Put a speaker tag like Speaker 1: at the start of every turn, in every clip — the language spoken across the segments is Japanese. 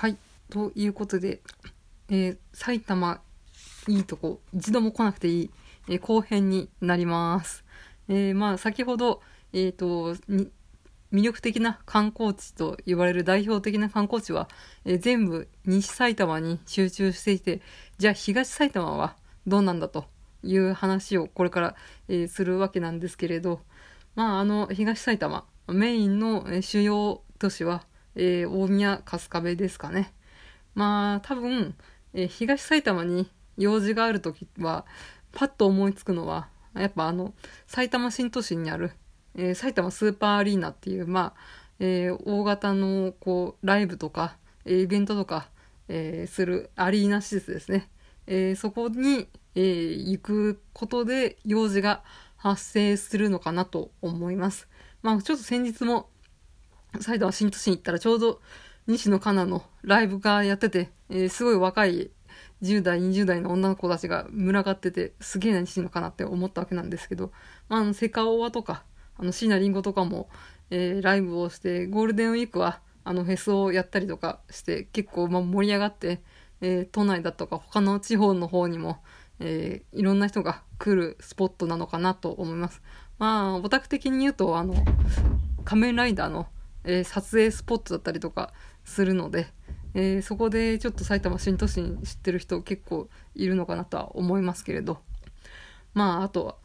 Speaker 1: はい。ということで、えー、埼玉いいとこ、一度も来なくていい、えー、後編になります。えー、まあ、先ほど、えっ、と、魅力的な観光地と言われる代表的な観光地は、えー、全部西埼玉に集中していて、じゃあ東埼玉はどうなんだという話をこれから、えー、するわけなんですけれど、まあ、あの、東埼玉、メインの、主要都市は、えー、大宮、春日部ですかね。まあ、多分、えー、東埼玉に用事があるときは、パッと思いつくのは、やっぱあの、埼玉新都心にある、えー、埼玉スーパーアリーナっていう、まあ、えー、大型の、こう、ライブとか、イベントとか、えー、するアリーナ施設ですね。えー、そこに、えー、行くことで用事が発生するのかなと思います。まあ、ちょっと先日も、埼玉新都心行ったらちょうど西野カナのライブがやってて、えー、すごい若い10代、20代の女の子たちが群がってて、すげえな西野カナって思ったわけなんですけど、まあ、あの、セカオワとか、あの、椎名林檎とかも、えー、ライブをして、ゴールデンウィークは、あの、フェスをやったりとかして、結構、ま、盛り上がって、えー、都内だとか他の地方の方にも、えー、いろんな人が来るスポットなのかなと思います。まあ、オタク的に言うと、あの、仮面ライダーの、えー、撮影スポットだったりとかするので、えー、そこでちょっと埼玉新都心知ってる人結構いるのかなとは思いますけれど。まあ、あとは、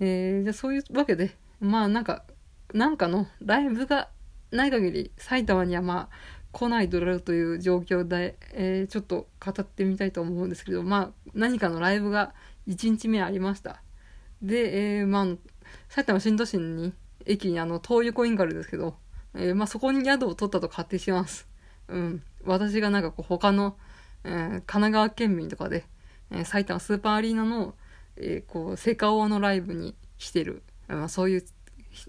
Speaker 1: えー、じゃそういうわけで、まあなんか、なんかのライブがない限り埼玉にはまあ来ないだろうという状況で、えー、ちょっと語ってみたいと思うんですけど、まあ何かのライブが1日目ありました。で、えー、まあ、埼玉新都心に、駅にあの、東横インがあるんですけど、えー、まあそこに宿を取ったと仮定します。うん。私がなんかこう他の、えー、神奈川県民とかで、えー、埼玉スーパーアリーナの、えー、こう、セカオワのライブに来てる、まあ、そういう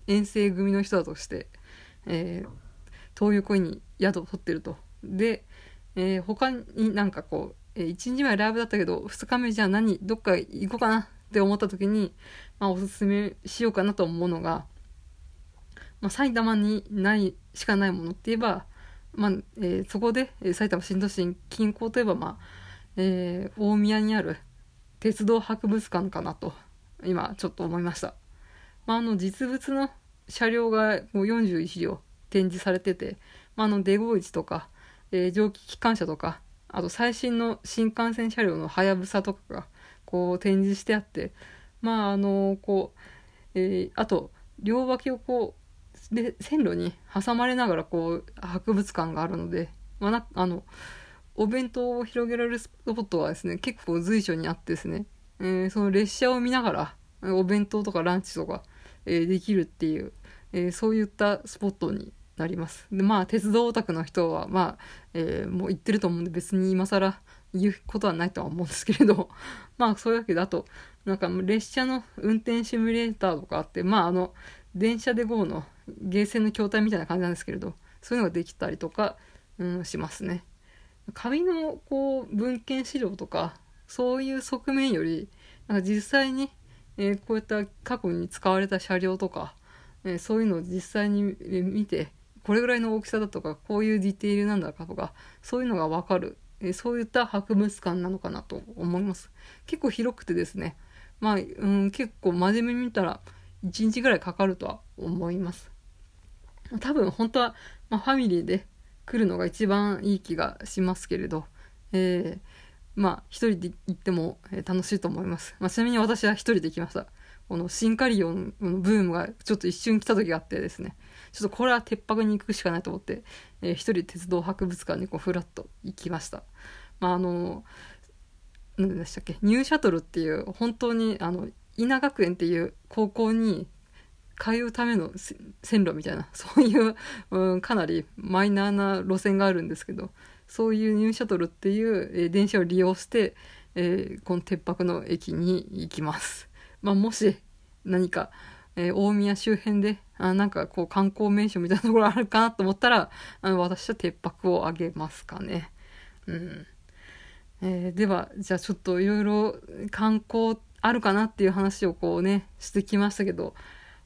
Speaker 1: 遠征組の人だとして、えー、東横に宿を取ってると。で、えー、他になんかこう、えー、1日前ライブだったけど、2日目じゃあ何、どっか行こうかなって思った時に、まあおすすめしようかなと思うのが、まあ埼玉にない、しかないものって言えば、まあ、えー、そこで、埼玉新都心近郊といえば、まあ、えー、大宮にある鉄道博物館かなと、今ちょっと思いました。まあ、あの、実物の車両がもう41両展示されてて、まあ、あの、デゴイチとか、えー、蒸気機関車とか、あと最新の新幹線車両のはやぶさとかが、こう展示してあって、まあ、あの、こう、えー、あと、両脇をこう、で線路に挟まれながらこう博物館があるので、まあ、なあのお弁当を広げられるスポットはですね結構随所にあってですね、えー、その列車を見ながらお弁当とかランチとか、えー、できるっていう、えー、そういったスポットになります。でまあ鉄道オタクの人はまあ、えもう行ってると思うんで別に今更言うことはないとは思うんですけれど まあそういうわけであとなんか列車の運転シミュレーターとかあってまああの電車で GO のゲーセンの筐体みたいな感じなんですけれどそういうのができたりとか、うん、しますね。紙のこう文献資料とかそういう側面よりなんか実際に、えー、こういった過去に使われた車両とか、えー、そういうのを実際に見てこれぐらいの大きさだとかこういうディテールなんだかとかそういうのが分かる、えー、そういった博物館なのかなと思います。結構広くてですね。まあ、うん、結構真面目に見たら1日ぐらいかかるとは思います多分本当は、まあ、ファミリーで来るのが一番いい気がしますけれど、えー、まあ一人で行っても楽しいと思います。まあ、ちなみに私は一人で行きました。このシンカリオンのブームがちょっと一瞬来た時があってですね、ちょっとこれは鉄泊に行くしかないと思って、えー、一人鉄道博物館にこうフラッと行きました。まああの、何でしたっけ、ニューシャトルっていう本当にあの、稲学園っていう高校に通うための線路みたいな、そういう、うん、かなりマイナーな路線があるんですけど、そういうニューシャトルっていう、えー、電車を利用して、えー、この鉄泊の駅に行きます。まあ、もし何か、えー、大宮周辺で、あなんかこう観光名所みたいなところあるかなと思ったら、あの私は鉄泊をあげますかね。うん。えー、では、じゃあちょっといろいろ観光あるかなっていう話をこうね、してきましたけど、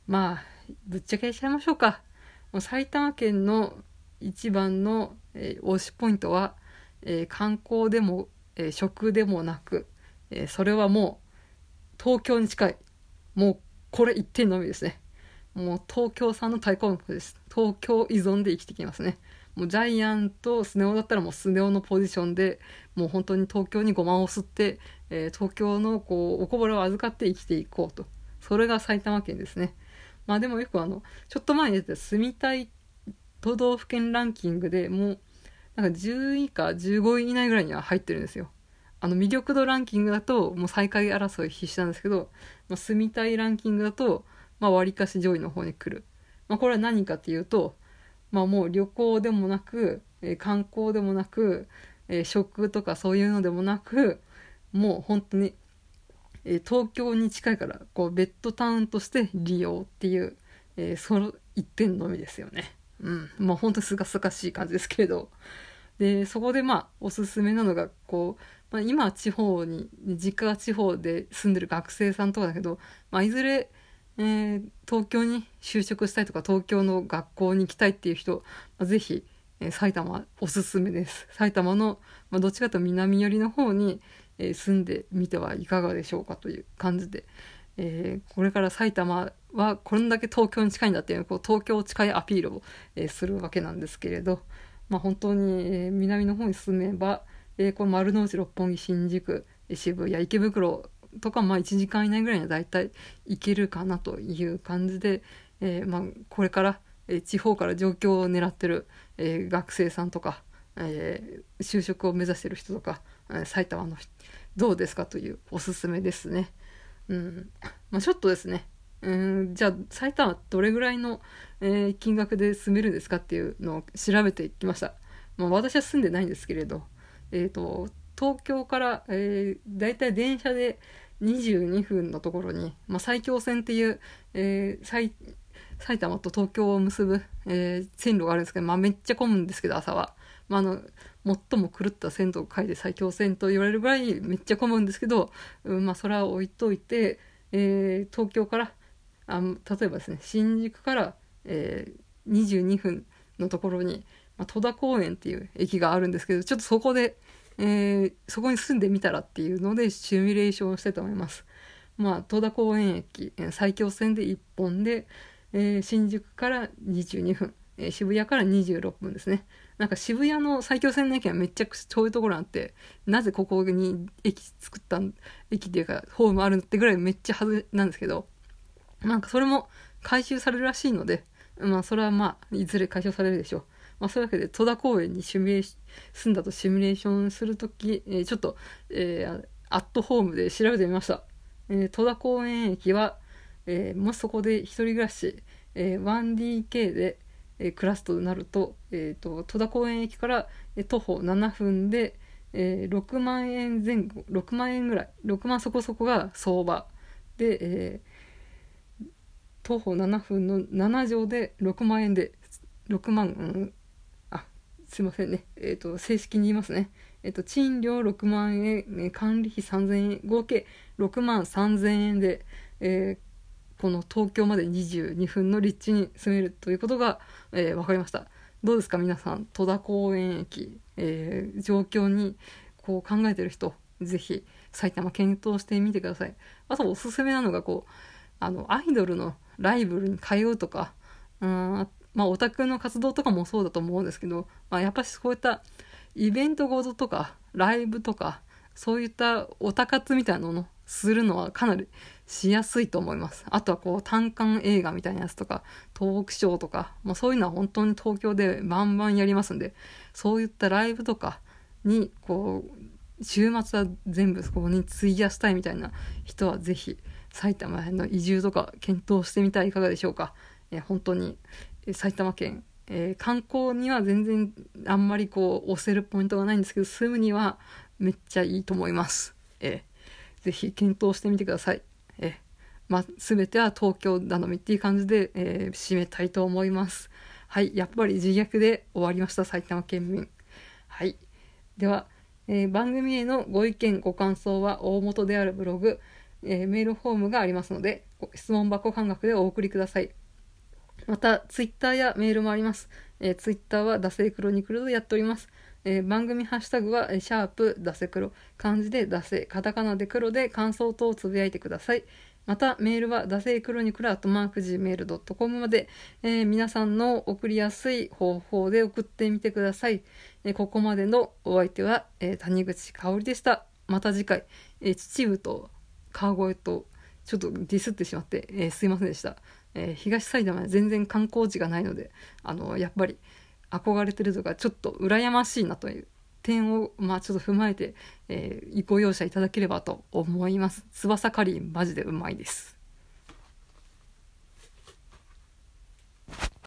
Speaker 1: まあ、ぶっちゃけしちゃいましょうか。もう埼玉県の一番の、えー、推しポイントは、えー、観光でも、えー、食でもなく、えそれはもう東京に近い。もうこれ一点のみですね。もう東京産の太鼓のです。東京依存で生きてきますね。もうジャイアントスネ夫だったらもうスネ夫のポジションでもう本当に東京にごまを吸って、えー、東京のこうおこぼれを預かって生きていこうと。それが埼玉県ですね。まあでもよくあのちょっと前に出て住みたい都道府県ランキングでもうなんか10位か15位以内ぐらいには入ってるんですよ。あの魅力度ランキングだともう最下位争い必死なんですけど、まあ、住みたいランキングだとまあ割かし上位の方に来る、まあ、これは何かっていうとまあもう旅行でもなく、えー、観光でもなく、えー、食とかそういうのでもなくもう本当に、えー、東京に近いからこうベッドタウンとして利用っていう、えー、その一点のみですよね。うん、まあ本当すがすがしい感じですけれどでそこでまあおすすめなのがこう、まあ、今地方に実家が地方で住んでる学生さんとかだけど、まあ、いずれえー、東京に就職したいとか東京の学校に行きたいっていう人、まあ、ぜひ、えー、埼玉おすすめです。埼玉の、まあ、どっちかと南寄りの方に、えー、住んでみてはいかがでしょうかという感じで、え、これから埼玉はこれだけ東京に近いんだっていうこう東京近いアピールを、え、するわけなんですけれど、まあ、本当に、え、南の方に住めば、え、この丸の内六本木新宿渋谷池袋とかまあ1時間以内ぐらいには大体行けるかなという感じで、えー、まあこれから、え地方から上京を狙ってる、えー、学生さんとか、えー、就職を目指してる人とか、えー、埼玉の人どうですかというおすすめですね。うんまあ、ちょっとですねうんじゃあ埼玉どれぐらいの、えー、金額で住めるんですかっていうのを調べてきました。まあ、私は住んでないんですけれど、えーと、東京から、えー、だいたい電車で22分のところに、まあ、埼京線っていう、えー、埼埼玉と東京を結ぶ、えー、線路があるんですけど、まあ、めっちゃ混むんですけど朝は、まあ、あの最も狂った線路を書いて埼京線と言われるぐらいめっちゃ混むんですけど、うんまあ、それは置いといて、えー、東京からあ例えばですね新宿から、えー、22分のところに、まあ、戸田公園っていう駅があるんですけどちょっとそこでえー、そこに住んでみたらっていうのでシミュレーションをしてたと思います。まあ、戸田公園駅埼京線で1本で、えー、新宿から22分、えー、渋谷から26分ですね。なんか渋谷の埼京線の駅はめっちゃ遠いところあってなぜここに駅作った駅っていうかホームあるってぐらいめっちゃはずなんですけどなんかそれも回収されるらしいのでまあそれはまあいずれ回収されるでしょう。まあ、そういうわけで戸田公園にシミュレーシ住んだとシミュレーションするとき、えー、ちょっと、えー、アットホームで調べてみました。えー、戸田公園駅は、えー、もしそこで一人暮らし、えー、1DK で、えー、暮らすとなると,、えーと、戸田公園駅から、えー、徒歩7分で、えー、6万円前後6万円ぐらい6万そこそこが相場で、えー、徒歩7分の7畳で6万円で6万、うんすいませんね。えっ、ー、と、正式に言いますね。えっ、ー、と、賃料6万円、管理費3000円、合計6万3000円で、えー、この東京まで22分の立地に住めるということが、えー、分かりました。どうですか？皆さん、戸田公園駅、えー、状況にこう考えてる人、ぜひ埼玉検討してみてください。あとおすすめなのが、こう、あの、アイドルのライブに通うとか、うんまあオタクの活動とかもそうだと思うんですけど、まあ、やっぱりそういったイベントごととかライブとかそういったオタ活みたいなのをするのはかなりしやすいと思います。あとはこう単館映画みたいなやつとかトークショーとか、まあ、そういうのは本当に東京でバンバンやりますんでそういったライブとかにこう週末は全部そこに費やしたいみたいな人はぜひ埼玉への移住とか検討してみてはいかがでしょうか。え本当に埼玉県、えー、観光には全然あんまりこう押せるポイントがないんですけど住むにはめっちゃいいと思います。えー、ぜひ検討してみてください。えー、ま、全ては東京頼みっていう感じで、えー、締めたいと思います。はい、やっぱり自虐で終わりました、埼玉県民。はい。では、えー、番組へのご意見、ご感想は大元であるブログ、えー、メールフォームがありますので、質問箱感覚でお送りください。また、ツイッターやメールもあります。えー、ツイッターはダセクロニクルとやっております。えー番組ハッシュタグは、えーシャープダセ黒、漢字でダセ、カタカナで黒で感想等をつぶやいてください。また、メールは、ダセイクロニクルアットマーク Gmail.com まで、えー皆さんの送りやすい方法で送ってみてください。えーここまでのお相手は、えー谷口香織でした。また次回、えー秩父と川越と、ちょっとディスってしまって、えーすいませんでした。えー東埼玉は全然観光地がないので、あの、やっぱり憧れてるとか、ちょっと羨ましいなという点を、まあちょっと踏まえて、えーご容赦いただければと思います。翼かりんマジでうまいです。